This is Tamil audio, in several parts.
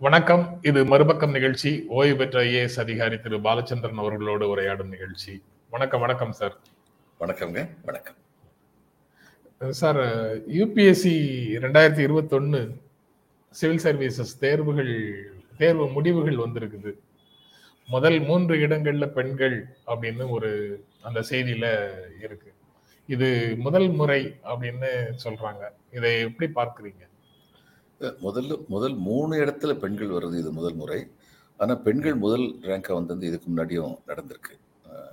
வணக்கம். இது மறுபக்கம் நிகழ்ச்சி. ஓய்வு பெற்ற ஐஏஎஸ் அதிகாரி திரு பாலச்சந்திரன் அவர்களோடு உரையாடும் நிகழ்ச்சி. வணக்கம் வணக்கம் சார். வணக்கம்ங்க. வணக்கம். சார் யூபிஎஸ்சி ரெண்டாயிரத்தி இருபத்தொன்னு சிவில் சர்வீசஸ் தேர்வுகள் தேர்வு முடிவுகள் வந்திருக்குது. முதல் மூன்று இடங்கள்ல பெண்கள் அப்படின்னு ஒரு அந்த செய்தியில இருக்கு. இது முதல் முறை அப்படின்னு சொல்றாங்க. இதை எப்படி பார்க்குறீங்க? முதல்ல முதல் மூணு இடத்துல பெண்கள் வர்றது இது முதல் முறை. ஆனால் பெண்கள் முதல் ரேங்காக வந்தது இதுக்கு முன்னாடியும் நடந்திருக்கு.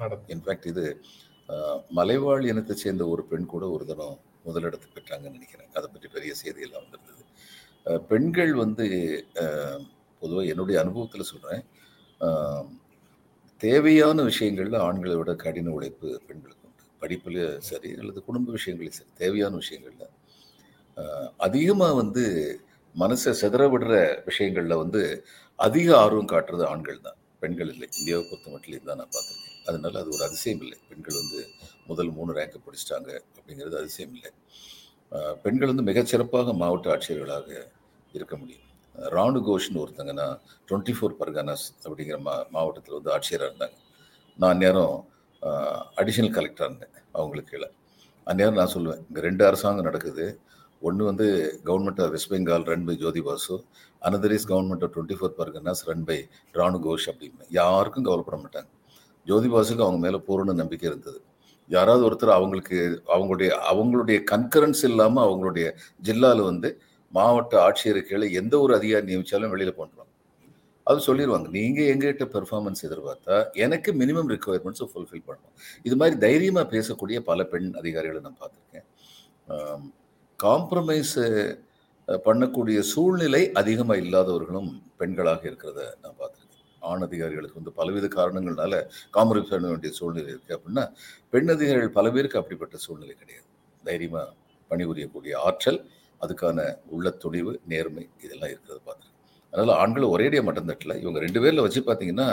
நடந்து. இன்ஃபேக்ட் இது மலைவாழ் இனத்தை சேர்ந்த ஒரு பெண் கூட ஒரு தினம் முதலிடத்தை பெற்றாங்கன்னு நினைக்கிறேன். அதை பற்றி பெரிய செய்தியெல்லாம் வந்திருந்தது. பெண்கள் வந்து பொதுவாக என்னுடைய அனுபவத்தில் சொல்கிறேன் தேவையான விஷயங்களில் ஆண்களை விட கடின உழைப்பு பெண்களுக்கு உண்டு. படிப்பில் சரி அல்லது குடும்ப விஷயங்களையும் சரி தேவையான விஷயங்களில். அதிகமாக வந்து மனசை சிதற விடுற விஷயங்களில் வந்து அதிக ஆர்வம் காட்டுறது ஆண்கள் தான். பெண்கள் இல்லை. இந்தியாவை பொறுத்த மட்டும் தான் நான் பார்த்துருக்கேன். அதனால அது ஒரு அதிசயம் இல்லை. பெண்கள் வந்து முதல் மூணு ரேங்கை பிடிச்சிட்டாங்க அப்படிங்கிறது அதிசயம் இல்லை. பெண்கள் வந்து மிகச்சிறப்பாக மாவட்ட ஆட்சியர்களாக இருக்க முடியும். ராணு கோஷ்னு ஒருத்தங்கன்னா டுவெண்ட்டி ஃபோர் பர்கானாஸ் அப்படிங்கிற மா மாவட்டத்தில் வந்து ஆட்சியராக இருந்தாங்க. நான் அந்நேரம் அடிஷனல் கலெக்டராக இருந்தேன். அவங்களுக்கு கீழே. அந்நேரம் நான் சொல்லுவேன் இங்கே ரெண்டு அரசாங்கம் நடக்குது. ஒன்று வந்து government of West Bengal run by Jyoti Basu another is government of twenty four Parganas run by Ranu Ghosh அப்படின்னு. யாருக்கும் கவலைப்பட மாட்டாங்க. ஜோதி பாசுக்கு அவங்க மேலே பூரண நம்பிக்கை இருந்தது. யாராவது ஒருத்தர் அவங்களுக்கு அவங்களுடைய அவங்களுடைய கன்கரன்ஸ் இல்லாமல் அவங்களுடைய ஜில்லாவில் வந்து மாவட்ட ஆட்சியர் கீழே எந்த ஒரு அதிகாரி நியமித்தாலும் வெளியில் பண்ணுறோம் அது சொல்லிடுவாங்க நீங்கள் எங்ககிட்ட பெர்ஃபார்மன்ஸ் எதிர்பார்த்தா எனக்கு மினிமம் ரிக்குவயர்மெண்ட்ஸை ஃபுல்ஃபில் பண்ணணும். இது மாதிரி தைரியமாக பேசக்கூடிய பல பெண் அதிகாரிகளை நான் பார்த்துருக்கேன். காம்ப்ரமைஸ் பண்ணக்கூடிய சூழ்நிலை அதிகமாக இல்லாதவர்களும் பெண்களாக இருக்கிறத நான் பார்த்துருக்கேன். ஆண் அதிகாரிகளுக்கு வந்து பலவித காரணங்கள்னால காம்ப்ரமைஸ் பண்ண வேண்டிய சூழ்நிலை இருக்குது அப்படின்னா பெண் அதிகாரிகள் பல பேருக்கு அப்படிப்பட்ட சூழ்நிலை கிடையாது. தைரியமாக பணிபுரியக்கூடிய ஆற்றல் அதுக்கான உள்ள துணிவு நேர்மை இதெல்லாம் இருக்கிறத பார்த்துருக்கேன். அதனால் ஆண்கள் ஒரேடியாக மட்டும் தட்டல இவங்க ரெண்டு பேரில் வச்சு பார்த்தீங்கன்னா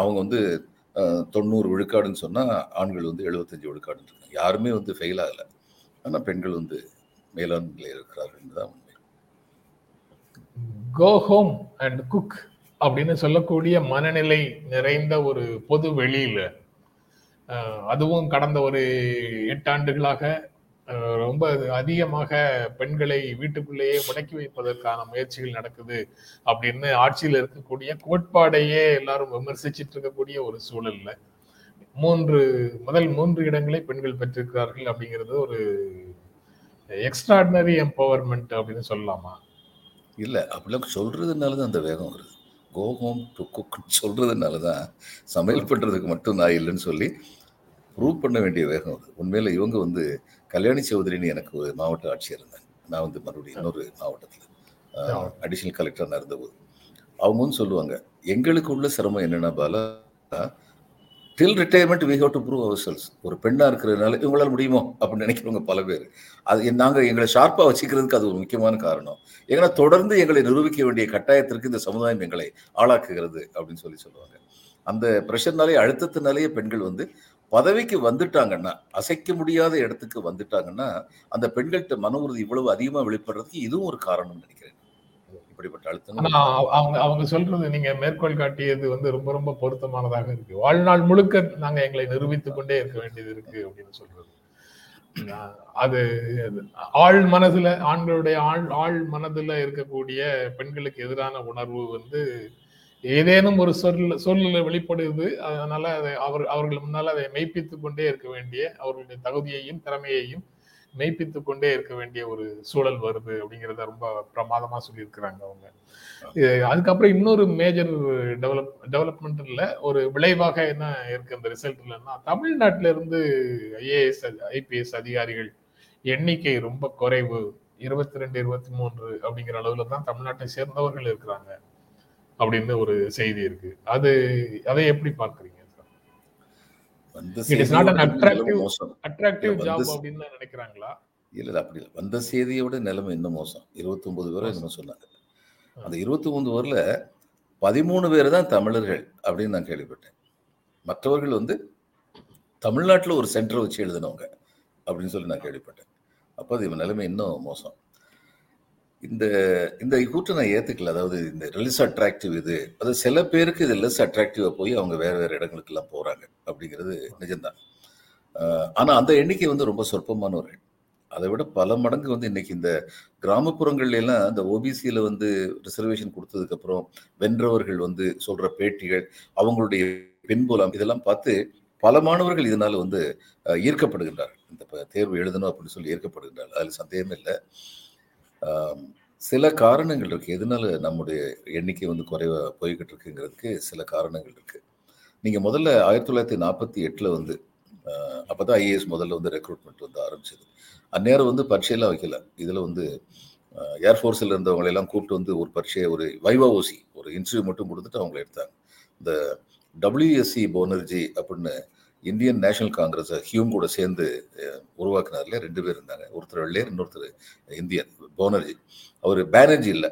அவங்க வந்து தொண்ணூறு விழுக்காடுன்னு சொன்னால் ஆண்கள் வந்து எழுபத்தஞ்சு விழுக்காடுன்னு இருக்காங்க. யாருமே வந்து ஃபெயில் ஆகலை. ஆனால் பெண்கள் வந்து மேலாண் இருக்கிறார்கள் உண்மை. கோ ஹோம் அண்ட் குக் அப்படின்னு சொல்லக்கூடிய மனநிலை நிறைந்த ஒரு பொது வெளியில அதுவும் கடந்த ஒரு எட்டாண்டுகளாக ரொம்ப அதிகமாக பெண்களை வீட்டுக்குள்ளேயே முடக்கி வைப்பதற்கான முயற்சிகள் நடக்குது அப்படின்னு ஆட்சியில் இருக்கக்கூடிய கோட்பாடையே எல்லாரும் விமர்சிச்சிட்டு இருக்கக்கூடிய ஒரு சூழல்ல மூன்று முதல் மூன்று இடங்களை பெண்கள் பெற்றிருக்கிறார்கள் அப்படிங்கிறது ஒரு எக்ஸ்ட்ராடினரி எம்பவர்மெண்ட் அப்படின்னு சொல்லலாமா? இல்லை அப்படிலாம் சொல்கிறதுனால தான் அந்த வேகம் வருது. கோ ஹோம் டு குக் சொல்கிறதுனால தான் சமையல் பண்ணுறதுக்கு மட்டும் நான் இல்லைன்னு சொல்லி ப்ரூவ் பண்ண வேண்டிய வேகம் வருது. உண்மையில் இவங்க வந்து கல்யாணி சௌதரின்னு எனக்கு ஒரு மாவட்ட ஆட்சியர் இருந்தாங்க. நான் வந்து மறுபடியும் இன்னொரு மாவட்டத்தில் அடிஷனல் கலெக்டர் நான் இருந்தபோது அவங்க வந்து சொல்லுவாங்க எங்களுக்கு உள்ள சிரமம் என்னென்னா Bala till retirement we have to prove ourselves ஒரு பெண்ணாக இருக்கிறதுனால இவங்களால் முடியுமோ அப்படின்னு நினைக்கிறவங்க பல பேர். அது நாங்கள் எங்களை ஷார்ப்பாக வச்சுக்கிறதுக்கு அது ஒரு முக்கியமான காரணம். ஏன்னா தொடர்ந்து எங்களை நிரூபிக்க வேண்டிய கட்டாயத்திற்கு இந்த சமுதாயம் எங்களை ஆளாக்குகிறது அப்படின்னு சொல்லி சொல்லுவாங்க. அந்த ப்ரெஷர்னாலே அழுத்தத்தினாலேயே பெண்கள் வந்து பதவிக்கு வந்துட்டாங்கன்னா அசைக்க முடியாத இடத்துக்கு வந்துட்டாங்கன்னா அந்த பெண்கள்கிட்ட மன உறுதி இவ்வளவு அதிகமாக வெளிப்படுறதுக்கு இதுவும் ஒரு காரணம்னு நினைக்கிறேன். இப்படிப்பட்ட அவ- அவங்க அவங்க சொல்றது நீங்க மேற்கோள் காட்டியது வந்து ரொம்ப ரொம்ப பொருத்தமானதாக இருக்கு. வாழ்நாள் முழுக்க நாங்க எங்களை நிரூபித்துக் கொண்டே இருக்க வேண்டியது இருக்கு அப்படின்னு சொல்றது. அது ஆழ் மனதுல ஆண்களுடைய ஆழ் ஆழ் மனதுல இருக்கக்கூடிய பெண்களுக்கு எதிரான உணர்வு வந்து ஏதேனும் ஒரு சொல் சொல்ல வெளிப்படுது. அதனால அதை அவர் அவர்கள் முன்னால அதை மெய்ப்பித்துக் கொண்டே இருக்க வேண்டிய அவர்களுடைய தகுதியையும் திறமையையும் மெய்ப்பித்து கொண்டே இருக்க வேண்டிய ஒரு சூழல் வருது அப்படிங்கிறத ரொம்ப பிரமாதமா சொல்லியிருக்கிறாங்க அவங்க. அதுக்கப்புறம் இன்னொரு மேஜர் டெவலப் டெவலப்மெண்ட்டில் ஒரு விளைவாக என்ன இருக்கு அந்த ரிசல்ட்லன்னா தமிழ்நாட்டில இருந்து ஐஏஎஸ் ஐபிஎஸ் அதிகாரிகள் எண்ணிக்கை ரொம்ப குறைவு. இருபத்தி ரெண்டு இருபத்தி மூன்று அப்படிங்கிற அளவுல தான் தமிழ்நாட்டை சேர்ந்தவர்கள் இருக்கிறாங்க அப்படின்னு ஒரு செய்தி இருக்கு. அது அதை எப்படி பார்க்குறீங்க? அட்ராக்டிவ் இல்ல, ஜாப் வந்து- அப்படின்னு தான் நினைக்கிறாங்களா? இல்ல இல்ல அப்படி இல்லை. வந்த செய்தியோட நிலைமை இன்னும் மோசம். இருபத்தொன்பது பேரை இன்னும் சொன்னாங்க. அந்த இருபத்தி பேர்ல பதிமூணு பேர் தான் தமிழர்கள் அப்படின்னு நான் கேள்விப்பட்டேன். மற்றவர்கள் வந்து தமிழ்நாட்டில் ஒரு சென்டர் வச்சு எழுதினவங்க அப்படின்னு சொல்லி நான் கேள்விப்பட்டேன். அப்போ அது இவன் நிலைமை இன்னும் மோசம். இந்த இந்த கூற்றை நான் ஏத்துக்கல. அதாவது இந்த லெஸ் அட்ராக்டிவ் இது அது சில பேருக்கு இது லெஸ் அட்ராக்டிவா போய் அவங்க வேற வேற இடங்களுக்கு எல்லாம் போறாங்க அப்படிங்கிறது நிஜம்தான். ஆஹ் ஆனா அந்த எண்ணிக்கை வந்து ரொம்ப சொற்பமானவர்கள் அதை விட பல மடங்கு வந்து இன்னைக்கு இந்த கிராமப்புறங்கள்ல எல்லாம் இந்த ஓபிசியில வந்து ரிசர்வேஷன் கொடுத்ததுக்கு அப்புறம் வென்றவர்கள் வந்து சொல்ற பேட்டிகள் அவங்களுடைய பின்புலம் இதெல்லாம் பார்த்து பல மாணவர்கள் இதனால வந்து ஈர்க்கப்படுகின்றார்கள். இந்த தேர்வு எழுதணும் அப்படின்னு சொல்லி ஈர்க்கப்படுகின்றார்கள். அதில் சந்தேகமே இல்லை. சில காரணங்கள் இருக்குது எதனால நம்முடைய எண்ணிக்கை வந்து குறைவாக போய்கிட்டு இருக்குங்கிறதுக்கு சில காரணங்கள் இருக்குது நீங்கள் முதல்ல ஆயிரத்தி தொள்ளாயிரத்தி நாற்பத்தி எட்டில் வந்து அப்போ தான் ஐஏஎஸ் முதல்ல வந்து ரெக்ரூட்மெண்ட் வந்து ஆரம்பிச்சது. அந்நேரம் வந்து பரீட்சையெல்லாம் வைக்கல. இதில் வந்து ஏர்ஃபோர்ஸில் இருந்தவங்களெல்லாம் கூப்பிட்டு வந்து ஒரு பரீட்சையை ஒரு வைவா ஓசி ஒரு இன்டர்வியூ மட்டும் கொடுத்துட்டு அவங்கள எடுத்தாங்க. இந்த டபிள்யூஎஸ்சி போனர்ஜி அப்படின்னு இந்தியன் நேஷனல் காங்கிரஸ் ஹியூம் கூட சேர்ந்து அஹ், உருவாக்குனார்ல ரெண்டு பேர் இருந்தாங்க. ஒருத்தர் வெள்ளையர் இன்னொருத்தர் இந்தியன் போனர்ஜி. அவர் பேனர்ஜி இல்லை.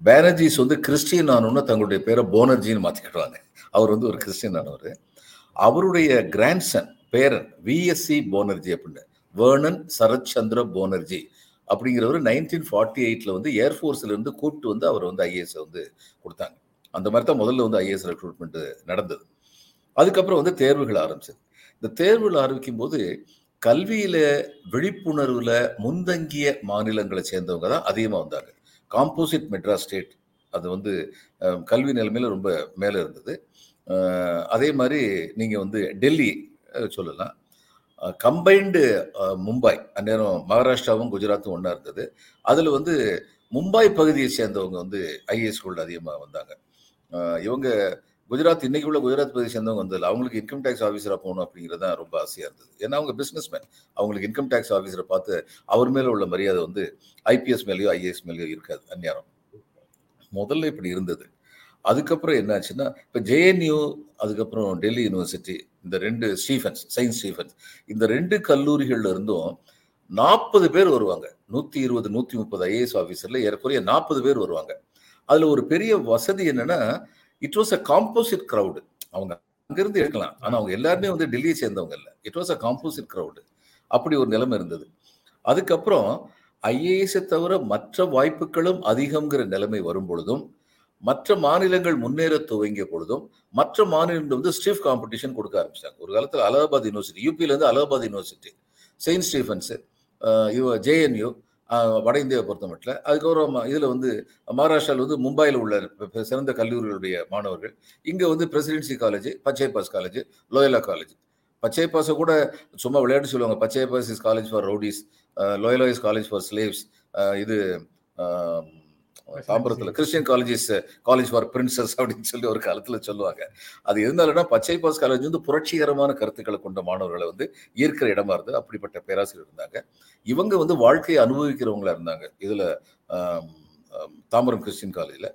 பேனர்ஜிஸ் வந்து கிறிஸ்டியன் ஆனோன்னு தங்களுடைய பேரை போனர்ஜின்னு மாற்றிக்கிடுவாங்க அவர் வந்து ஒரு கிறிஸ்டியன் ஆனவர். அவருடைய கிராண்ட்சன் பேரன் விஎஸ்சி போனர்ஜி அப்படின்னு. வேர்னன் சரத்சந்திர போனர்ஜி அப்படிங்கிறவர் நைன்டீன் ஃபார்ட்டி எயிட்டில் வந்து ஏர்ஃபோர்ஸ்ல இருந்து கூப்பிட்டு வந்து அவர் வந்து ஐஏஎஸ் வந்து கொடுத்தாங்க. அந்த மாதிரி தான் முதல்ல வந்து ஐஏஎஸ் ரெக்ரூட்மெண்ட் நடந்தது. அதுக்கப்புறம் வந்து தேர்வுகள் ஆரம்பிச்சது. இந்த தேர்வுகள் ஆரம்பிக்கும் போது கல்வியில விழிப்புணர்வுல முந்தங்கிய மாநிலங்களை சேர்ந்தவங்க தான் அதிகமாக வந்தாங்க. காம்போசிட் மெட்ராஸ் ஸ்டேட் அது வந்து கல்வி நிலைமையில ரொம்ப மேலே இருந்தது. அதே மாதிரி நீங்க வந்து டெல்லி சொல்லலாம். கம்பைன்டு மும்பை அந்நேரம் மகாராஷ்டிராவும் குஜராத்தும் ஒன்றா இருந்தது. அதில் வந்து மும்பை பகுதியை சேர்ந்தவங்க வந்து ஐஏஎஸ் ஸ்கூலில் அதிகமாக வந்தாங்க. இவங்க குஜராத் இன்னைக்கு உள்ள குஜராத் பகுதியை சேர்ந்தவங்க வந்ததில்ல அவங்களுக்கு இன்கம் டேக்ஸ் ஆஃபீஸராக போகணும் அப்படிங்கிறது தான் ரொம்ப ஆசையாக இருந்தது. ஏன்னா அவங்க பிஸ்னஸ் மேன் அவங்களுக்கு இன்கம் டேக்ஸ் ஆஃபீஸரை பார்த்து அவர் மேலே உள்ள மரியாதை வந்து ஐபிஎஸ் மேலேயோ ஐஏஎஸ் மேலேயோ இருக்காது அந்நேரம். முதல்ல இப்படி இருந்தது. அதுக்கப்புறம் என்னாச்சுன்னா இப்போ ஜேஎன்யூ அதுக்கப்புறம் டெல்லி யூனிவர்சிட்டி இந்த ரெண்டு ஸ்டீஃபன்ஸ் சயின்ஸ் ஸ்டீஃபன்ஸ் இந்த ரெண்டு கல்லூரிகள்ல இருந்தும் நாற்பது பேர் வருவாங்க. நூற்றி இருபது நூற்றி முப்பது ஐஏஎஸ் ஆஃபீஸரில் ஏறக்குறைய நாற்பது பேர் வருவாங்க. அதில் ஒரு பெரிய வசதி என்னென்னா it was a composite crowd அவங்க அங்கிருந்து எடுக்கலாம். ஆனால் அவங்க எல்லாருமே வந்து டெல்லியை சேர்ந்தவங்க இல்லை. It was a composite crowd அப்படி ஒரு நிலைமை இருந்தது. அதுக்கப்புறம் ஐஏஎஸை தவிர மற்ற வாய்ப்புகளும் அதிகம்ங்கிற நிலைமை வரும் பொழுதும் மற்ற மாநிலங்கள் முன்னேற துவங்கிய பொழுதும் மற்ற மாநிலங்கள் வந்து ஸ்டீஃப் காம்படிஷன் கொடுக்க ஆரம்பிச்சாங்க. ஒரு காலத்தில் Allahabad university யூபியிலேருந்து Allahabad university Saint Stephen's JNU வட இந்தியாவை பொறுத்த மட்டும் அதுக்கப்புறம் இதில் வந்து மகாராஷ்டிராவில் வந்து மும்பையில் உள்ள சிறந்த கல்லூரிகளுடைய மாணவர்கள். இங்கே வந்து Presidency College Pachaiyappa's College Loyola College. பச்சை பாஸை கூட சும்மா விளையாட்டு சொல்லுவாங்க. Pachaiyappa's is college for rowdies. Loyola is college for slaves. இது தாம்பரத்தில் Christian College is college for princes அப்படின்னு சொல்லி ஒரு காலத்தில் சொல்லுவாங்க. அது இருந்தாலும்னா பச்சை பாஸ் காலேஜ் வந்து புரட்சிகரமான கருத்துக்களை கொண்ட மாணவர்களை வந்து ஈர்க்கிற இடமா இருந்தது. அப்படிப்பட்ட பேராசிரியர் இருந்தாங்க. இவங்க வந்து வாழ்க்கையை அனுபவிக்கிறவங்களா இருந்தாங்க. இதுல தாம்பரம் கிறிஸ்டின் காலேஜில்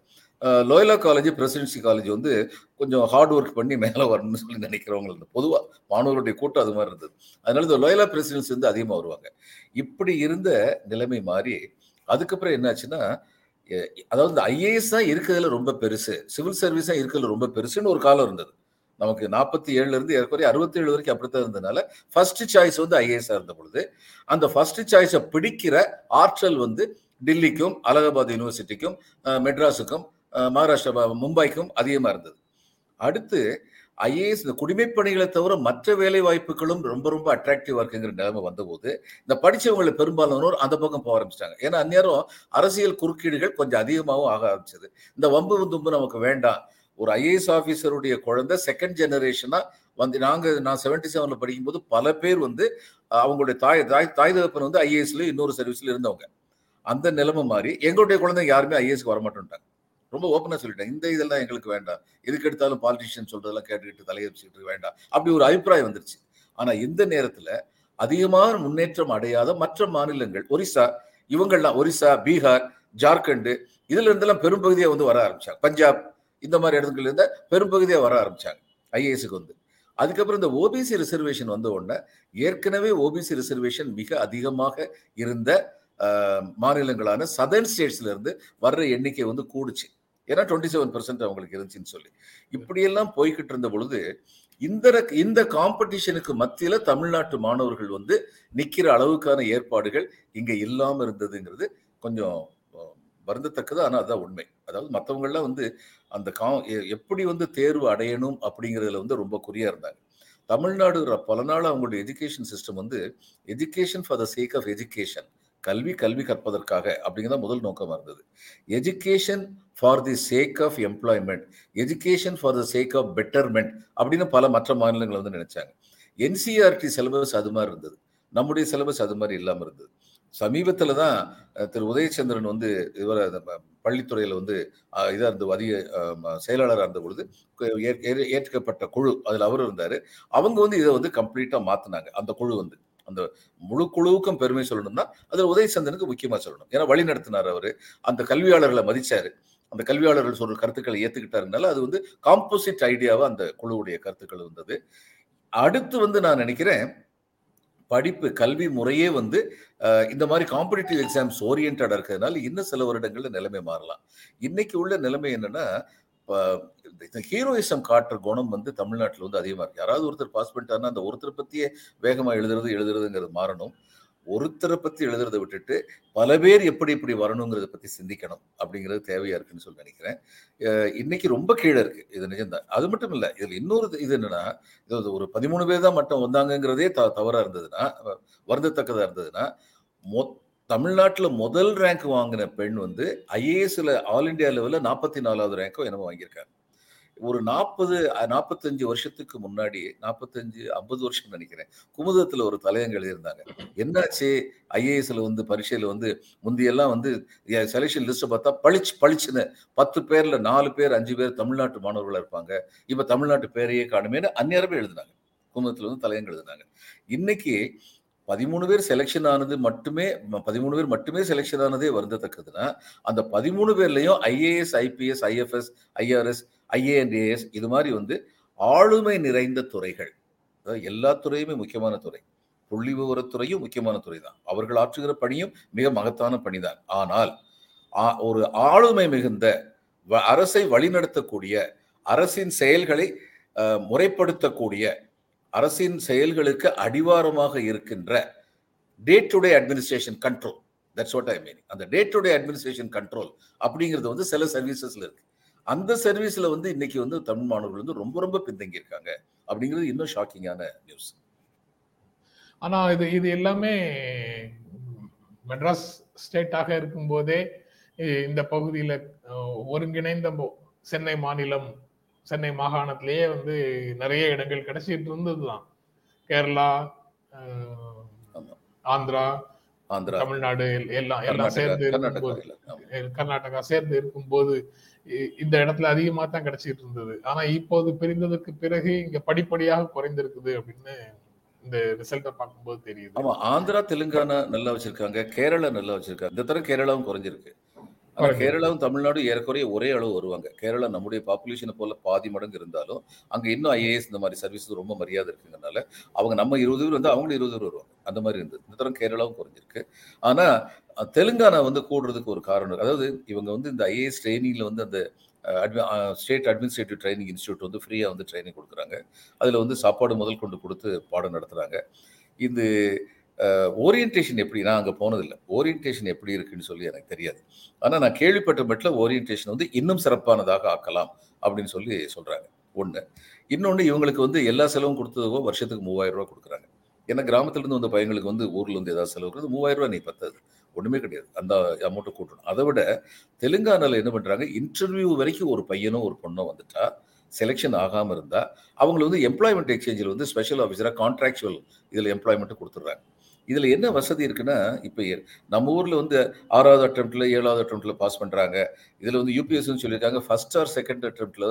லோயலா காலேஜ் பிரசிடென்சி காலேஜ் வந்து கொஞ்சம் ஹார்ட் ஒர்க் பண்ணி மேலே வரணும்னு சொல்லி நினைக்கிறவங்க இருந்தது. பொதுவாக மாணவர்களுடைய கூட்டம் அது மாதிரி இருந்தது. அதனால இந்த லோயலா பிரசிடென்சி வந்து அதிகமாக வருவாங்க. இப்படி இருந்த நிலைமை மாறி அதுக்கப்புறம் என்னாச்சுன்னா அதாவது இந்த ஐஏஎஸ் தான் இருக்கிறதுல ரொம்ப பெருசு. சிவில் சர்வீஸ் தான் இருக்கிறதுல ரொம்ப பெருசுன்னு ஒரு காலம் இருந்தது. நமக்கு நாற்பத்தி ஏழுல இருந்து ஏற்கனவே அறுபத்தி ஏழு வரைக்கும் அப்படித்தான் இருந்ததுனால ஃபர்ஸ்ட் சாய்ஸ் வந்து ஐஏஎஸ்ஸாக இருந்த பொழுது அந்த ஃபர்ஸ்ட் சாய்ஸை பிடிக்கிற ஆற்றல் வந்து டெல்லிக்கும் அலகாபாத் யூனிவர்சிட்டிக்கும் மெட்ராஸுக்கும் மகாராஷ்டிரா மும்பைக்கும் அதிகமாக இருந்தது. அடுத்து ஐஏஎஸ் இந்த குடிமைப்பணிகளை தவிர மற்ற வேலை வாய்ப்புகளும் ரொம்ப ரொம்ப அட்ராக்டிவா இருக்குங்கிற நிலைமை வந்தபோது இந்த படிச்சவங்களை பெரும்பாலானோர் அந்த பக்கம் போக ஆரம்பிச்சிட்டாங்க. ஏன்னா அந்நேரம் அரசியல் குறுக்கீடுகள் கொஞ்சம் அதிகமாகவும் ஆக ஆரம்பிச்சது. இந்த வம்பு தும்பு நமக்கு வேண்டாம். ஒரு ஐஏஎஸ் ஆஃபீஸருடைய குழந்தை செகண்ட் ஜெனரேஷனா வந்து நாங்கள் நான் செவன்டி செவனில் படிக்கும்போது பல பேர் வந்து அவங்களுடைய தாய் தாய் தாய் தகப்பன் வந்து ஐஏஎஸ்ல இன்னொரு சர்வீஸ்ல இருந்தவங்க. அந்த நிலைமை மாதிரி எங்களுடைய குழந்தைங்க யாருமே ஐஏஎஸ்க்கு வரமாட்டேன்ட்டாங்க. ரொம்ப ஓப்பனாக சொல்லிட்டேன். இந்த இதெல்லாம் எங்களுக்கு வேண்டாம். எதுக்கு எடுத்தாலும் பாலிட்டிஷியன் சொல்றதெல்லாம் கேட்டுக்கிட்டு தலையடிச்சுக்கிட்டு வேண்டாம். அப்படி ஒரு அபிப்பிராயம் வந்துருச்சு. ஆனால் இந்த நேரத்தில் அதிகமான முன்னேற்றம் அடையாத மற்ற மாநிலங்கள் ஒரிசா இவங்கள்லாம் ஒரிசா பீகார் ஜார்க்கண்டு இதுல இருந்தெல்லாம் பெரும்பகுதியை வந்து வர ஆரம்பிச்சாங்க. பஞ்சாப் இந்த மாதிரி இடத்துல இருந்த பெரும்பகுதியா வர ஆரம்பிச்சாங்க. ஐஏஎஸ்க்கு வந்து. அதுக்கப்புறம் இந்த ஓபிசி ரிசர்வேஷன் வந்த உடனே ஏற்கனவே ஓபிசி ரிசர்வேஷன் மிக அதிகமாக இருந்த மாநிலங்களான சதர்ன் ஸ்டேட்ஸ்ல இருந்து வர்ற எண்ணிக்கை வந்து கூடுச்சு. ஏன்னா டுவெண்ட்டி செவன் பர்சன்ட் அவங்களுக்கு இருந்துச்சுன்னு சொல்லி. இப்படியெல்லாம் போய்கிட்டு இருந்த பொழுது இந்த இந்த காம்படிஷனுக்கு மத்தியில தமிழ்நாட்டு மாணவர்கள் வந்து நிக்கிற அளவுக்கான ஏற்பாடுகள் இங்க இல்லாம இருந்ததுங்கிறது கொஞ்சம் வருந்தத்தக்கது. ஆனால் அதுதான் உண்மை. அதாவது மற்றவங்களாம் வந்து அந்த கா எப்படி வந்து தேர்வு அடையணும் அப்படிங்கிறதுல வந்து ரொம்ப குறியா இருந்தாங்க. தமிழ்நாடு ர- பல நாள் அவங்களுடைய எஜுகேஷன் சிஸ்டம் வந்து education for the sake of education கல்வி கல்வி கற்பதற்காக அப்படிங்கிறத முதல் நோக்கமாக இருந்தது. Education for the sake of employment education for the sake of betterment அப்படின்னு பல மற்ற மாநிலங்கள் வந்து நினைச்சாங்க. என்சிஆர்டி சிலபஸ் அது மாதிரி இருந்தது. நம்முடைய சிலபஸ் அது மாதிரி இல்லாமல் இருந்தது. சமீபத்தில் தான் திரு உதயச்சந்திரன் வந்து இவர் பள்ளித்துறையில் வந்து இதாக இருந்த அதிக செயலாளராக இருந்த பொழுது ஏற்- ஏற்கப்பட்ட குழு அதில் அவர் இருந்தார். அவங்க வந்து இதை வந்து கம்ப்ளீட்டாக மாற்றினாங்க அந்த குழு வந்து அந்த முழு குழுவுக்கும் பெருமை சொல்லணும்னா அதில் உதயச்சந்திரனுக்கு முக்கியமாக சொல்லணும். ஏன்னா வழி நடத்தினார் அவர். அந்த கல்வியாளர்களை மதித்தார் அந்த கல்வியாளர்கள் சொல்ற கருத்துக்களை ஏற்றுக்கிட்டாருனால அது வந்து காம்போசிட் ஐடியாவா அந்த குழுவுடைய கருத்துக்கள் இருந்தது அடுத்து வந்து நான் நினைக்கிறேன் படிப்பு கல்வி முறையே வந்து இந்த மாதிரி காம்படிட்டிவ் எக்ஸாம்ஸ் ஓரியன்டா இருக்கிறதுனால இன்னும் சில வருடங்கள்ல நிலைமை மாறலாம். இன்னைக்கு உள்ள நிலைமை என்னன்னா இந்த ஹீரோயிசம் காட்டுற குணம் வந்து தமிழ்நாட்டில் வந்து அதிகமாக இருக்கு. யாராவது ஒருத்தர் பாஸ் பண்ணிட்டாருன்னா அந்த ஒருத்தரை பற்றியே வேகமாக எழுதுறது எழுதுறதுங்கிறது மாறணும். ஒருத்தரை பத்தி எழுதுறதை விட்டுட்டு பல பேர் எப்படி இப்படி வரணுங்கிறத பத்தி சிந்திக்கணும் அப்படிங்கிறது தேவையா இருக்குன்னு சொல்லி நினைக்கிறேன். இன்னைக்கு ரொம்ப கீழே இருக்கு. இது நிஜம்தான் அது மட்டும் இல்லை இதுல இன்னொரு இது- இது என்னன்னா இது ஒரு பதிமூணு பேர் தான் மட்டும் வந்தாங்கங்கிறதே த தவறா இருந்ததுன்னா வருந்தத்தக்கதா இருந்ததுன்னா மொ தமிழ்நாட்டில் முதல் ரேங்க் வாங்கின பெண் வந்து ஐஏஎஸ்ல ஆல் இந்தியா லெவலில் நாற்பத்தி நாலாவது ரேங்க்கோ என்னமோ வாங்கியிருக்காங்க. ஒரு நாற்பது நாற்பத்தஞ்சு வருஷத்துக்கு முன்னாடி நாற்பத்தஞ்சு ஐம்பது வருஷம் நினைக்கிறேன் குமுதத்தில் ஒரு தலையங்க எழுதியிருந்தாங்க. என்னாச்சு? ஐஏஎஸ்ல வந்து பரீட்சையில் வந்து முந்தியெல்லாம் வந்து செலெக்ஷன் லிஸ்ட்டை பார்த்தா பளிச்சு பளிச்சுன்னு பத்து பேர்ல நாலு பேர் அஞ்சு பேர் தமிழ்நாட்டு மாணவர்கள் இருப்பாங்க. இப்ப தமிழ்நாட்டு பேரையே காணுமேனு அந்நேரமே எழுதினாங்க. குமுதத்தில் வந்து தலையங்க எழுதினாங்க. இன்னைக்கு பதிமூணு பேர் செலெக்ஷன் ஆனது மட்டுமே பதிமூணு பேர் மட்டுமே செலெக்ஷன் ஆனதே வருந்தத்தக்கதுன்னா அந்த பதிமூணு பேர்லையும் IAS IPS IFS IRS IANAS இது மாதிரி வந்து ஆளுமை நிறைந்த துறைகள். அதாவது எல்லா துறையுமே முக்கியமான துறை. புள்ளி விவரத்துறையும் முக்கியமான துறை தான் அவர்கள் ஆற்றுகிற பணியும் மிக மகத்தான பணிதான். ஆனால் ஆ- ஒரு ஆளுமை மிகுந்த வ- அரசை வழிநடத்தக்கூடிய அரசின் செயல்களை முறைப்படுத்தக்கூடிய அரசின் செயல்களுக்கு அடிவாரமாக இருக்கின்ற day to day administration control. That's what I mean அந்த day to day administration control அப்படிங்கிறது வந்து சில சர்வீசஸ்ல இருக்கு. அந்த சர்வீஸ்ல வந்து இன்னைக்கு வந்து தமிழ் மாணவர்கள் வந்து ரொம்ப ரொம்ப பின்தங்கி இருக்காங்க அப்படிங்கிறது இன்னும் ஷாக்கிங்கான நியூஸ் ஆனா இது இது எல்லாமே மெட்ராஸ் ஸ்டேட்டாக இருக்கும்போதே இந்த பகுதியில ஒருங்கிணைந்த சென்னை மாநிலம் சென்னை மாகாணத்திலேயே வந்து நிறைய இடங்கள் கிடைச்சிட்டு இருந்ததுதான். கேரளா அஹ், ஆமா. ஆந்திரா ஆந்திரா. தமிழ்நாடு எல்- எல்லாம் எல்லாம் சேர்ந்து கர்நாடகா சேர்ந்து இருக்கும்போது இந்த இடத்துல அதிகமா தான் கிடைச்சிட்டு இருந்தது ஆனா இப்போது பிரிந்ததற்கு பிறகு இங்க படிப்படியாக குறைந்திருக்குது அப்படின்னு இந்த ரிசல்ட்டை பார்க்கும்போது தெரியுது. ஆமா ஆந்திரா தெலுங்கானா நல்லா வச்சிருக்காங்க கேரளா நல்லா வச்சிருக்காங்க. இந்த தடவை கேரளாவும் குறைஞ்சிருக்கு. ஆனா. கேரளாவும் தமிழ்நாடும் ஏறக்குறைய ஒரே அளவு வருவாங்க. கேரளா நம்முடைய பாப்புலேஷனை போல பாதி மடங்கு இருந்தாலும் அங்க இன்னும் ஐஏஎஸ் இந்த மாதிரி சர்வீஸ் ரொம்ப மரியாதை இருக்குங்கனால அவங்க நம்ம இருபது பேர் வந்து அவங்களும் இருபது பேர் வருவாங்க. அந்த மாதிரி இருந்தது. இந்த தடவை கேரளாவும் குறைஞ்சிருக்கு. ஆனா தெலுங்கானா வந்து கூடுறதுக்கு ஒரு காரணம் அதாவது இவங்க வந்து இந்த ஐஏஎஸ் ட்ரைனிங்கில் வந்து அந்த ஸ்டேட் அட்மினிஸ்ட்ரேட்டிவ் ட்ரைனிங் இன்ஸ்டியூட் வந்து ஃப்ரீயாக வந்து ட்ரைனிங் கொடுக்குறாங்க. அதில் வந்து சாப்பாடு முதல் கொண்டு கொடுத்து பாடம் நடத்துகிறாங்க இது ஓரியன்டேஷன் எப்படி நான் அங்கே போனதில்லை. ஓரியன்டேஷன் எப்படி இருக்குன்னு சொல்லி எனக்கு தெரியாது. ஆனால் நான் கேள்விப்பட்ட மட்டில் ஓரியன்டேஷன் வந்து இன்னும் சிறப்பானதாக ஆக்கலாம் அப்படின்னு சொல்லி சொல்கிறாங்க ஒன்று இன்னொன்று இவங்களுக்கு வந்து எல்லா செலவும் கொடுத்ததோ வருஷத்துக்கு மூவாயிரம் ரூபா கொடுக்குறாங்க. ஏன்னா கிராமத்துலேருந்து வந்த பையங்களுக்கு வந்து ஊரில் வந்து ஏதாவது செலவு கொடுக்குறது மூவாயிரம் ரூபா நீ பத்தாது. ஒன்றுமே கிடையாது. அந்த அமௌண்ட்டை கூட்டணும். அதை விட தெலுங்கானால என்ன பண்ணுறாங்க இன்டர்வியூ வரைக்கும் ஒரு பையனோ ஒரு பொண்ணோ வந்துட்டா செலெக்ஷன் ஆகாமல் இருந்தால் அவங்களை வந்து எம்ப்ளாய்மெண்ட் எக்ஸ்சேஞ்சில் வந்து ஸ்பெஷல் ஆஃபீஸராக கான்ட்ராக்சுவல் இதில் எம்ப்ளாய்மெண்ட்டு கொடுத்துட்றாங்க. இதில் என்ன வசதி இருக்குன்னா இப்போ நம்ம ஊரில் வந்து ஆறாவது அட்டம்ப்டில் ஏழாவது அட்டம்ப்டில் பாஸ் பண்ணுறாங்க இதில் வந்து யூபிஎஸ்சின்னு சொல்லியிருக்காங்க. ஃபர்ஸ்ட் ஆர் செகண்ட் அட்டம்ப்டில்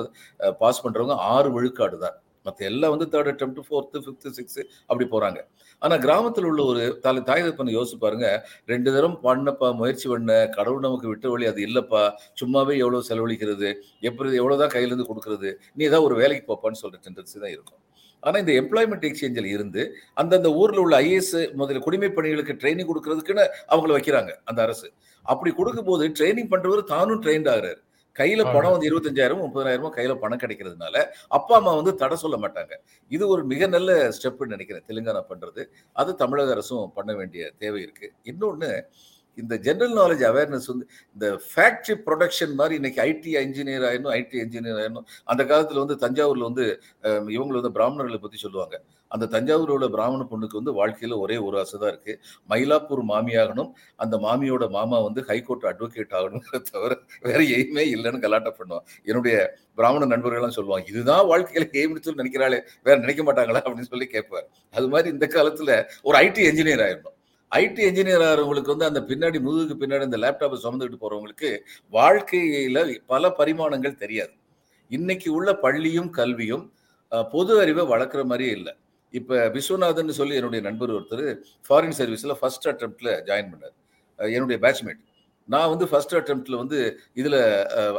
பாஸ் பண்ணுறவங்க ஆறு விழுக்காடு தான். மற்ற எல்லாம் வந்து third attempt fourth fifth sixth அப்படி போகிறாங்க ஆனால் கிராமத்தில் உள்ள ஒரு தலை தாய் தப்பனை யோசிச்சு பாருங்க. ரெண்டு தரம் பண்ணப்பா முயற்சி பண்ண கடவுள் நமக்கு விட்ட வழி அது இல்லைப்பா. சும்மாவே எவ்வளோ செலவழிக்கிறது? எப்படி எவ்வளோ தான் கையிலேருந்து கொடுக்குறது? நீ ஏதாவது ஒரு வேலைக்கு போப்பான்னு சொல்கிற டெண்டன்சி தான் இருக்கும். ஆனால் இந்த எம்ப்ளாய்மெண்ட் எக்ஸ்சேஞ்சில் இருந்து அந்தந்த ஊரில் உள்ள ஐஏஎஸ் முதல்ல குடிமை பணிகளுக்கு ட்ரைனிங் கொடுக்கறதுக்குன்னு அவங்கள வைக்கிறாங்க அந்த அரசு. அப்படி கொடுக்கும்போது ட்ரைனிங் பண்ணுறவர் தானும் ட்ரெயின்ட் ஆகிறார். கையில பணம் வந்து இருபத்தஞ்சாயிரம் முப்பதாயிரமோ கையில பணம் கிடைக்கிறதுனால அப்பா அம்மா வந்து தடை சொல்ல மாட்டாங்க. இது ஒரு மிக நல்ல ஸ்டெப்னு நினைக்கிறேன். தெலுங்கானா பண்றது. அது தமிழக அரசும் பண்ண வேண்டிய தேவை இருக்கு. இன்னொன்னு இந்த ஜென்ரல் நாலேஜ் அவேர்னஸ் வந்து இந்த ஃபேக்டரி ப்ரொடக்ஷன் மாதிரி இன்னைக்கு ஐடி இன்ஜினியர் ஆயிடணும் ஐடி இன்ஜினியர் ஆயிடணும். அந்த காலத்துல வந்து தஞ்சாவூர்ல வந்து அஹ், இவங்க வந்து பிராமணர்களை பத்தி சொல்லுவாங்க. அந்த தஞ்சாவூரோட பிராமண பொண்ணுக்கு வந்து வாழ்க்கையில் ஒரே ஒரு ஆசை தான் இருக்கு. மயிலாப்பூர் மாமியாகணும் அந்த மாமியோட மாமா வந்து ஹைகோர்ட் அட்வொகேட் ஆகணுங்கிற தவிர வேற எய்மே இல்லைன்னு கலாட்டம் பண்ணுவோம் என்னுடைய பிராமண நண்பர்கள்லாம் சொல்லுவாங்க இதுதான் வாழ்க்கையில எய்ம்னு சொல்லி நினைக்கிறாளே வேற நினைக்க மாட்டாங்களா? அப்படின்னு சொல்லி கேட்பார். அது மாதிரி இந்த காலத்துல ஒரு ஐடி இன்ஜினியர் ஆயிடணும். ஐடி இன்ஜினியர் ஆகிறவங்களுக்கு வந்து அந்த பின்னாடி முதுகுக்கு பின்னாடி அந்த லேப்டாப்பை சுமந்துக்கிட்டு போறவங்களுக்கு வாழ்க்கையில பல பரிமாணங்கள் தெரியாது. இன்னைக்கு உள்ள பள்ளியும் கல்வியும் பொது அறிவை வளர்க்குற மாதிரியே இல்லை. இப்போ விஸ்வநாதன் சொல்லி என்னுடைய நண்பர் ஒருத்தர் ஃபாரின் சர்வீஸில் ஃபர்ஸ்ட் அட்டம்ப்டில் ஜாயின் பண்ணார். என்னுடைய பேட்ச்மேட் நான் வந்து ஃபர்ஸ்ட் அட்டம்ப்டில் வந்து இதில்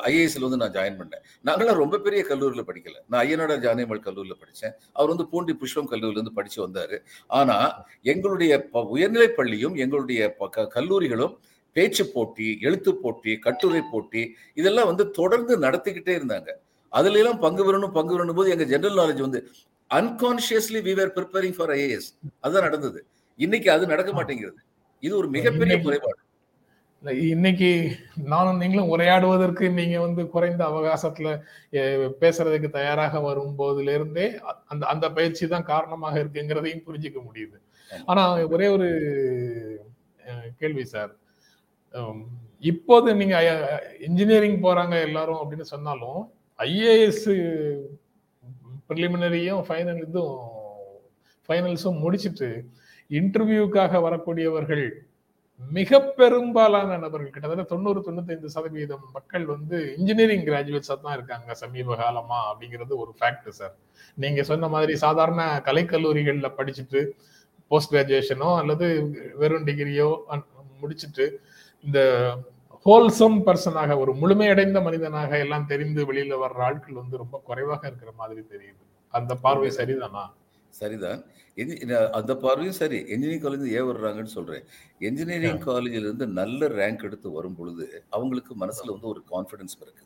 ஐஏஎஸ்ல வந்து நான் ஜாயின் பண்ணேன். நாங்களாம் ரொம்ப பெரிய கல்லூரியில் படிக்கல. நான் ஐயனாடா ஜானியம்மாள் கல்லூரியில் படித்தேன் அவர் வந்து பூண்டி புஷ்பம் கல்லூரியிலேருந்து படித்து வந்தார். ஆனால் எங்களுடைய ப- உயர்நிலைப் பள்ளியும் எங்களுடைய ப- க- கல்லூரிகளும் பேச்சு போட்டி எழுத்து போட்டி கட்டுரை போட்டி இதெல்லாம் வந்து தொடர்ந்து நடத்திக்கிட்டே இருந்தாங்க. அதுல எல்லாம் பங்கு பெறணும் பங்கு பெறணும் போது எங்க ஜென்ரல் நாலேஜ் வந்து unconsciously we were preparing for IAS அதுதான் நடந்தது. இன்னைக்கு அது நடக்க மாட்டேங்கிறது. இது ஒரு மிகப்பெரிய குறைபாடு. இன்னைக்கு நானும் நீங்களும் உரையாடுவதற்கு நீங்க வந்து குறைந்த அவகாசத்துல பேசுறதுக்கு தயாராக வரும் போதுல இருந்தே அந்த அந்த பயிற்சி தான் காரணமாக இருக்குங்கிறதையும் புரிஞ்சுக்க முடியுது. ஆனா ஒரே ஒரு கேள்வி சார். இப்போது நீங்க இன்ஜினியரிங் போறாங்க எல்லாரும் அப்படின்னு சொன்னாலும் ஐஏஎஸ் ப்ரிலிமினரியும் ஃபைனல் இதுவும் ஃபைனல்ஸும் முடிச்சிட்டு இன்டர்வியூக்காக வரக்கூடியவர்கள் மிக பெரும்பாலான நபர்கள் கிட்டத்தட்ட தொண்ணூறு தொண்ணூத்தைந்து சதவீதம் மக்கள் வந்து இன்ஜினியரிங் கிராஜுவேட்ஸா தான் இருக்காங்க சமீப காலமா அப்படிங்கிறது ஒரு ஃபேக்ட் சார் நீங்க சொன்ன மாதிரி சாதாரண கலைக்கல்லூரிகளில் படிச்சுட்டு போஸ்ட் கிராஜுவேஷனோ அல்லது வெறும் டிகிரியோ முடிச்சுட்டு இந்த ஹோல்சம் பர்சனாக ஒரு முழுமையடைந்த மனிதனாக எல்லாம் தெரிந்து வெளியில வர்ற ஆட்கள் வந்து ரொம்ப குறைவாக இருக்கிற மாதிரி தெரியுது. அந்த பார்வை சரிதானா? சரிதான். அந்த பார்வையும் சரி. இன்ஜினியரிங் காலேஜ் ஏன் வர்றாங்கன்னு சொல்றேன். இன்ஜினியரிங் காலேஜில் இருந்து நல்ல ரேங்க் எடுத்து வரும் பொழுது அவங்களுக்கு மனசுல வந்து ஒரு கான்ஃபிடன்ஸ் இருக்கு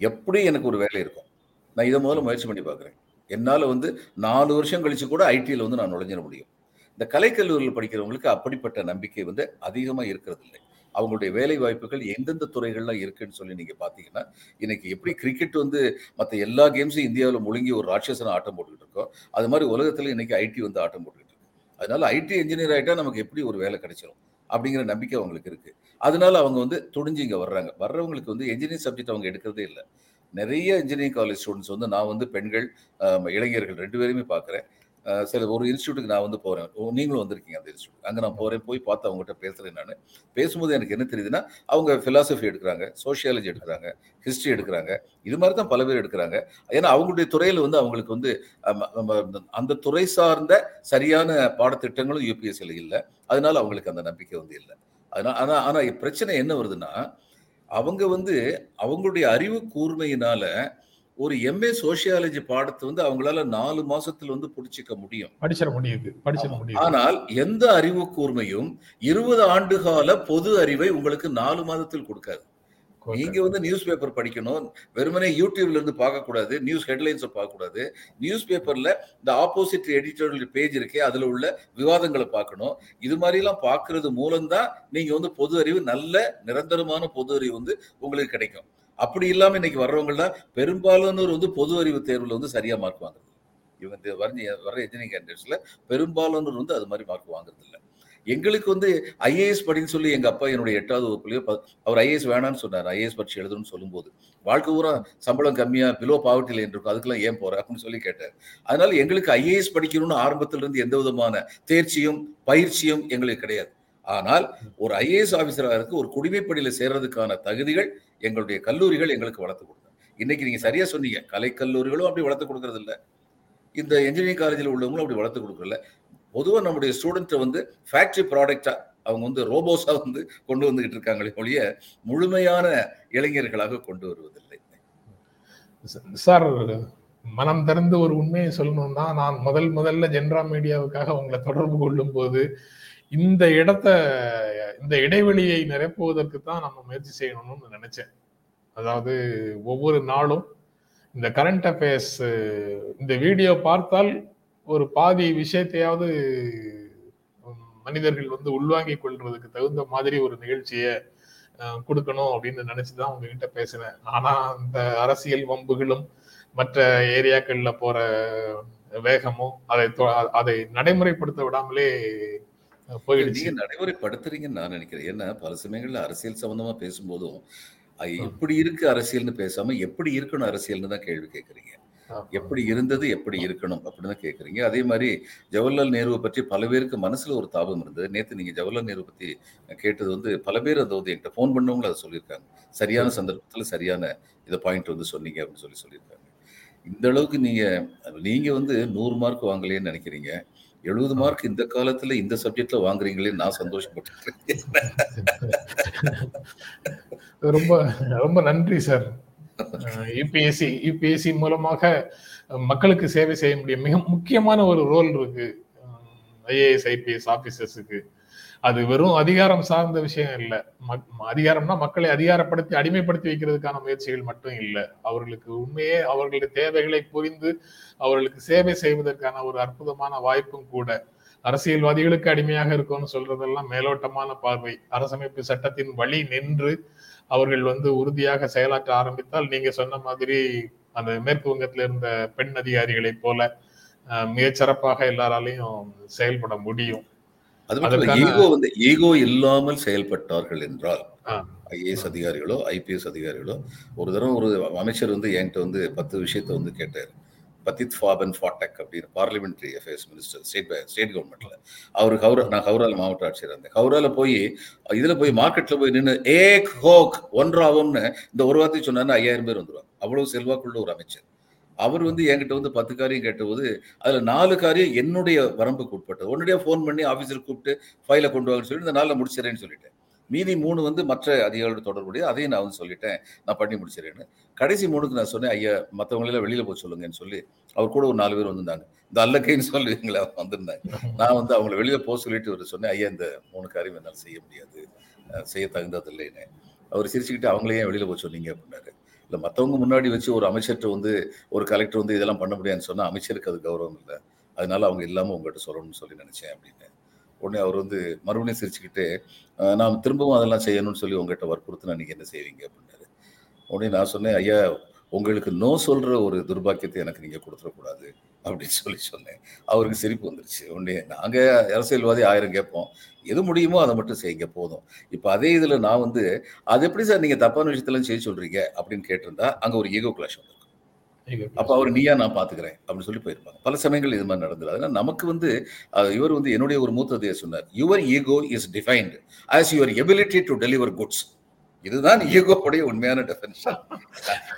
எப்படி எனக்கு ஒரு வேலை இருக்கும்? நான் இதை முதல்ல முயற்சி பண்ணி பார்க்குறேன். என்னால் வந்து நாலு வருஷம் கழிச்சு கூட ஐடியில் வந்து நான் நுழைஞ்சிட முடியும். இந்த கலைக்கல்லூரியில் படிக்கிறவங்களுக்கு அப்படிப்பட்ட நம்பிக்கை வந்து அதிகமாக இருக்கிறது இல்லை அவங்களுடைய வேலை வாய்ப்புகள் எந்தெந்த துறைகள்லாம் இருக்குன்னு சொல்லி நீங்கள் பார்த்தீங்கன்னா இன்னைக்கு எப்படி கிரிக்கெட் வந்து மற்ற எல்லா கேம்ஸும் இந்தியாவில் முழுங்கி ஒரு ராட்சசன ஆட்டம் போட்டுக்கிட்டு இருக்கோம் அது மாதிரி உலகத்தில் இன்னைக்கு ஐடி வந்து ஆட்டம் போட்டுக்கிட்டு இருக்கு. அதனால ஐடி இன்ஜினியர் ஆகிட்டா நமக்கு எப்படி ஒரு வேலை கிடைச்சிரும் அப்படிங்கிற நம்பிக்கை அவங்களுக்கு இருக்கு. அதனால அவங்க வந்து துணிஞ்சு இங்கே வர்றாங்க. வர்றவங்களுக்கு வந்து இன்ஜினியரிங் சப்ஜெக்ட் அவங்க எடுக்கிறதே இல்லை. நிறைய இன்ஜினியரிங் காலேஜ் ஸ்டூடெண்ட்ஸ் வந்து நான் வந்து பெண்கள் இளைஞர்கள் ரெண்டு பேருமே பார்க்குறேன் சில ஒரு இன்ஸ்டியூட்டுக்கு நான் வந்து போகிறேன் ஓ, நீங்களும் வந்திருக்கீங்க அந்த இன்ஸ்டியூட் அங்கே நான் போகிறேன் போய் பார்த்து அவங்ககிட்ட பேசுகிறேன் நான். பேசும்போது எனக்கு என்ன தெரியுதுன்னா அவங்க ஃபிலாசபி எடுக்கிறாங்க சோஷியாலஜி எடுக்கிறாங்க ஹிஸ்ட்ரி எடுக்கிறாங்க. இது மாதிரி தான் பல பேர் எடுக்கிறாங்க. ஏன்னா அவங்களுடைய துறையில் வந்து அவங்களுக்கு வந்து அந்த துறை சார்ந்த சரியான பாடத்திட்டங்களும் யூபிஎஸ்சியில் இல்லை. அதனால அவங்களுக்கு அந்த நம்பிக்கை வந்து இல்லை. அதனால் ஆனால் ஆனால் பிரச்சனை என்ன வருதுன்னா அவங்க வந்து அவங்களுடைய அறிவு கூர்மையினால ஒரு எம்ஏ சோஷியாலஜி பாடத்தை வந்து அவங்களால நாலு மாசத்துல வந்து பிடிச்சிக்க முடியும். படிச்சிட முடியுது படிச்சிட ஆமா. முடியுது. ஆனால் எந்த அறிவு கூர்மையும் இருபது ஆண்டு கால பொது அறிவை உங்களுக்கு நாலு மாதத்தில் கொடுக்காது. நீங்க வந்து நியூஸ் பேப்பர் படிக்கணும் வெறுமனே யூடியூப்ல இருந்து பார்க்க கூடாது நியூஸ் ஹெட்லைன்ஸை பார்க்க கூடாது. நியூஸ் பேப்பர்ல இந்த ஆப்போசிட் எடிட்டோரியல் பேஜ் இருக்கே அதுல உள்ள விவாதங்களை பார்க்கணும். இது மாதிரி எல்லாம் பார்க்கிறது மூலம்தான் நீங்க வந்து பொது அறிவு நல்ல நிரந்தரமான பொது அறிவு வந்து உங்களுக்கு கிடைக்கும். அப்படி இல்லாம இன்னைக்கு வர்றவங்கலாம் பெரும்பாலானோர் வந்து பொது அறிவு தேர்வுல வந்து சரியா மார்க் வாங்குறது இவங்க வர வர இன்ஜினியரிங் கேண்டிடேட்ஸ்ல பெரும்பாலானோர் வந்து அது மாதிரி மார்க் வாங்குறது இல்லை. எங்களுக்கு வந்து ஐஏஎஸ் படின்னு சொல்லி எங்க அப்பா என்னுடைய எட்டாவது வகுப்புலயோ அவர் ஐஏஎஸ் வேணாம்னு சொன்னார். ஐஏஎஸ் பரீட்சை எழுதணும்னு சொல்லும்போது. வாழ்க்கை பூரா சம்பளம் கம்மியா பிலோ பாவர்ட்டி லைன் இருக்கும். அதுக்கெல்லாம் ஏன் போற? அப்படின்னு சொல்லி கேட்டார். அதனால எங்களுக்கு ஐஏஎஸ் படிக்கணும்னு ஆரம்பத்திலிருந்து எந்த விதமான தேர்ச்சியும் பயிற்சியும் எங்களுக்கு கிடையாது. ஆனால் ஒரு ஐஏஎஸ் ஆஃபீஸராக இருக்கு ஒரு குடிமைப்பணியில் சேர்றதுக்கான தகுதிகள் எங்களுடைய கல்லூரிகள் எங்களுக்கு வளர்த்து கொடுங்க இன்னைக்கு நீங்க சரியா சொன்னீங்க. கலை கல்லூரிகளும் அப்படி வளர்த்து கொடுக்கறது இல்லை. இந்த இன்ஜினியரிங் காலேஜில் உள்ளவங்களும் அப்படி வளர்த்து கொடுக்கல பொதுவாக நம்முடைய ஸ்டூடெண்ட்டை வந்து ஃபேக்ட்ரி ப்ராடக்டா அவங்க வந்து ரோபோஸாக வந்து கொண்டு வந்துகிட்டு இருக்காங்களே ஒழிய முழுமையான இளைஞர்களாக கொண்டு வருவதில்லை. சார் மனம் திறந்து ஒரு உண்மையை சொல்லணும்னா நான் முதல் முதல்ல ஜென்ரா மீடியாவுக்காக உங்களை தொடர்பு கொள்ளும் போது இந்த இடத்த இந்த இடைவெளியை நிரப்புவதற்கு தான் நம்ம முயற்சி செய்யணும்னு நினைச்சேன். அதாவது ஒவ்வொரு நாளும் இந்த கரண்ட் அஃபேர்ஸ் இந்த வீடியோ பார்த்தால் ஒரு பாதி விஷயத்தையாவது மனிதர்கள் வந்து உள்வாங்கிக் கொள்றதுக்கு தகுந்த மாதிரி ஒரு நிகழ்ச்சியை கொடுக்கணும் அப்படின்னு நினைச்சுதான் உங்ககிட்ட பேசினேன். ஆனா அந்த அரசியல் வம்புகளும் மற்ற ஏரியாக்கள்ல போற வேகமும் அதை தொ- அதை நடைமுறைப்படுத்த விடாமலே போயிடுச்சு. நீங்க நடைமுறைப்படுத்துறீங்கன்னு நான் நினைக்கிறேன். ஏன்னா பல சமயங்கள்ல அரசியல் சம்பந்தமா பேசும்போதும் எப்படி இருக்கு அரசியல்னு பேசாம எப்படி இருக்கணும் அரசியல்னு தான் கேள்வி கேட்கறீங்க. எப்படி இருந்தது எப்படி இருக்கணும் அப்படின்னு கேட்குறீங்க. அதே மாதிரி ஜவஹர்லால் நேருவை பற்றி பல பேருக்கு மனசுல ஒரு தாபம் இருந்தது. நேற்று நீங்க ஜவஹர்லால் நேரு பத்தி கேட்டது வந்து பல பேர் அதை வந்து என்கிட்ட ஃபோன் பண்ணவங்களும் அதை சொல்லியிருக்காங்க. சரியான சந்தர்ப்பத்தில் சரியான இதை பாயிண்ட் வந்து சொன்னீங்க அப்படின்னு சொல்லி சொல்லியிருக்காங்க. இந்த அளவுக்கு நீங்க நீங்க வந்து நூறு மார்க் வாங்கலையேன்னு நினைக்கிறீங்க. எழுபது மார்க் இந்த காலத்துல இந்த சப்ஜெக்ட்ல வாங்குறீங்களே நான் சந்தோஷப்பட்டிருக்கேன். ரொம்ப ரொம்ப நன்றி சார் யூபிஎஸ்சி யூபிஎஸ்சி மூலமாக மக்களுக்கு சேவை செய்ய முடியும். மிக முக்கியமான ஒரு ரோல் இருக்கு. ஐஏஎஸ் ஐபிஎஸ் ஆபீசர்ஸுக்கு அது வெறும் அதிகாரம் சார்ந்த விஷயம் இல்லை. அதிகாரம்னா மக்களை அதிகாரப்படுத்தி அடிமைப்படுத்தி வைக்கிறதுக்கான முயற்சிகள் மட்டும் இல்லை. அவர்களுக்கு உண்மையே அவர்களுடைய தேவைகளை புரிந்து அவர்களுக்கு சேவை செய்வதற்கான ஒரு அற்புதமான வாய்ப்பும் கூட. அரசியல்வாதிகளுக்கு அடிமையாக இருக்கும்னு சொல்றதெல்லாம் மேலோட்டமான பார்வை. அரசமைப்பு சட்டத்தின் வழி நின்று அவர்கள் வந்து உறுதியாக செயலாற்ற ஆரம்பித்தால் நீங்க சொன்ன மாதிரி அந்த மேற்கு வங்கத்துல இருந்த பெண் அதிகாரிகளை போல மிகச்சிறப்பாக எல்லாராலையும் செயல்பட முடியும். அது மட்டும் ஈகோ வந்து ஈகோ இல்லாமல் செயல்பட்டார்கள் என்றால் ஐஏஎஸ் அதிகாரிகளோ ஐபிஎஸ் அதிகாரிகளோ ஒரு தடவை ஒரு அமைச்சர் வந்து என்கிட்ட வந்து பத்து விஷயத்த வந்து கேட்டார். பத்தித் ஃபாபன் ஃபாட்டக் அப்படின்னு parliamentary affairs minister state state கவர்மெண்ட்ல. அவர் ஹவுரா நான் ஹவுரால மாவட்ட ஆட்சியர் இருந்தேன். ஹவுரால போய் இதுல போய் மார்க்கெட்ல போய் நின்று ஏக் ஹோக் ஒன்றாகும்னு இந்த ஒரு வார்த்தை சொன்னாருன்னா ஐயாயிரம் பேர் வந்துருவாங்க. அவ்வளவு செல்வாக்குள்ள ஒரு அமைச்சர். அவர் வந்து என்கிட்ட வந்து பத்து காரியம் கேட்டபோது அதில் நாலு காரியம் என்னுடைய வரம்புக்கு உட்பட்டது. உடனடியாக ஃபோன் பண்ணி ஆஃபீஸில் கூப்பிட்டு ஃபைலை கொண்டு வாங்கன்னு சொல்லி இந்த நாளில் முடிச்சிடறேன்னு சொல்லிட்டேன். மீதி மூணு வந்து மற்ற அதிகாரிகளோட தொடர்புடைய அதையும் நான் வந்து சொல்லிட்டேன். நான் பண்ணி முடிச்சிடறேன்னு கடைசி மூணுக்கு நான் சொன்னேன் ஐயா மற்றவங்களெல்லாம் வெளியில் போய் சொல்லுங்கன்னு சொல்லி அவர் கூட ஒரு நாலு பேர் வந்திருந்தாங்க. இந்த அல்லக்கைன்னு சொல்லுவீங்களா? வந்திருந்தாங்க. நான் வந்து அவங்கள வெளியில் போக சொல்லிட்டு ஒரு சொன்னேன் ஐயா இந்த மூணு காரியம் என்னால் செய்ய முடியாது. செய்ய தகுந்ததில்லைன்னு. அவர் சிரிச்சுக்கிட்டு அவங்களே ஏன் வெளியில் போக சொன்னீங்க அப்படின்னாரு. இல்லை மற்றவங்க முன்னாடி வச்சு ஒரு அமைச்சர்கிட்ட வந்து ஒரு கலெக்டர் வந்து இதெல்லாம் பண்ண முடியாதுன்னு சொன்னால் அமைச்சருக்கு அது கௌரவம் இல்லை. அதனால அவங்க இல்லாமல் உங்கள்கிட்ட சொல்லணும்னு சொல்லி நினச்சேன் அப்படின்னு. உடனே அவர் வந்து மறுபடியும் சிரிச்சுக்கிட்டு நான் திரும்பவும் அதெல்லாம் செய்யணும்னு சொல்லி உங்கள்கிட்ட வற்புறுத்தினா நீங்கள் என்ன செய்வீங்க? அப்படின்னாரு. உடனே நான் சொன்னேன் ஐயா உங்களுக்கு நோ சொல்கிற ஒரு துர்பாக்கியத்தை எனக்கு நீங்கள் கொடுத்துடக்கூடாது அப்படின்னு சொல்லி சொன்னேன். அவருக்கு சிரிப்பு வந்துருச்சு. உடனே நாங்கள் அரசியல்வாதி ஆயிரம் கேட்போம். எது முடியுமோ அதை மட்டும் செய்யுங்க போதும். இப்போ அதே இதில் நான் வந்து அது எப்படி சார் நீங்கள் தப்பான விஷயத்தெல்லாம் செய்ய சொல்கிறீங்க அப்படின்னு கேட்டிருந்தா அங்கே ஒரு ஈகோ கிளாஷ் வந்திருக்கும். அப்போ அவர் நீயா நான் பார்த்துக்கிறேன் அப்படின்னு சொல்லி போயிருப்பாங்க. பல சமயங்கள் இது மாதிரி நடந்தது. அதனால் நமக்கு வந்து இவர் வந்து என்னுடைய ஒரு மூத்ததையை சொன்னார் your ego is defined as your ability to deliver goods இதுதான் ஈகோவுடைய உண்மையான டெஃபினேஷன்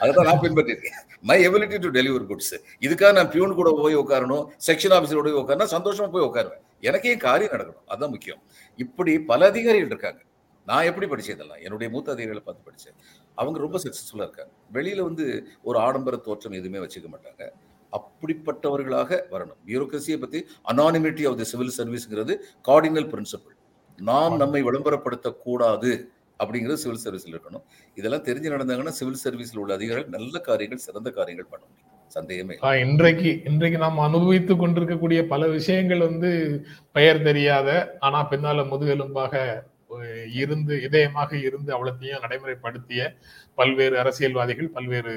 அதுதான் நான் பின்பற்றிருக்கேன். My ability to deliver goods இதுக்காக நான் பியூன் கூட போய் உட்காரணும் செக்ஷன் ஆஃபீஸர் போய் உட்காரணும் சந்தோஷமா போய் உட்காருவேன். எனக்கே காரியம் நடக்கணும். அதுதான் முக்கியம். இப்படி பல அதிகாரிகள் இருக்காங்க. நான் எப்படி படித்தேன் இதெல்லாம்? என்னுடைய மூத்த அதிகாரிகளை பார்த்து படித்தேன் அவங்க ரொம்ப சக்ஸஸ்ஃபுல்லாக இருக்காங்க. வெளியில் வந்து ஒரு ஆடம்பர தோற்றம் எதுவுமே வச்சுக்க மாட்டாங்க. அப்படிப்பட்டவர்களாக வரணும். பியூரோக்ரஸியை பற்றி அனானிமிட்டி ஆஃப் தி சிவில் சர்வீஸ்ங்கிறது கார்டினல் பிரின்சிபிள் நாம் நம்மை விளம்பரப்படுத்தக்கூடாது. அப்படிங்கிறது சிவில் சர்வீஸில் இருக்கணும். இதெல்லாம் தெரிஞ்சு நடந்தாங்கன்னா சிவில் சர்வீஸில் உள்ள அதிகாரிகள் நல்ல காரியங்கள் சிறந்த காரியங்கள் பண்ண முடியும். சந்தேகமே இன்றைக்கு இன்றைக்கு நாம் அனுபவித்து கொண்டிருக்கக்கூடிய பல விஷயங்கள் வந்து பெயர் தெரியாத ஆனா பின்னால முதுகெலும்பாக இருந்து இதயமாக இருந்து அவ்வளத்தையும் நடைமுறைப்படுத்திய பல்வேறு அரசியல்வாதிகள் பல்வேறு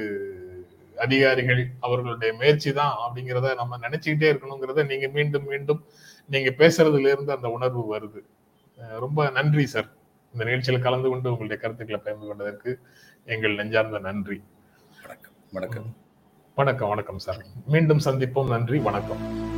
அதிகாரிகள் அவர்களுடைய முயற்சி தான் அப்படிங்கிறத நம்ம நினைச்சுக்கிட்டே இருக்கணுங்கிறத நீங்க மீண்டும் மீண்டும் நீங்க பேசுறதுல இருந்து அந்த உணர்வு வருது. ரொம்ப நன்றி சார். இந்த நிகழ்ச்சியில் கலந்து கொண்டு உங்களுடைய கருத்துக்களை பகிர்ந்து கொண்டதற்கு எங்கள் நெஞ்சார்ந்த நன்றி. வணக்கம். வணக்கம். வணக்கம் வணக்கம் சார். மீண்டும் சந்திப்போம். நன்றி வணக்கம்.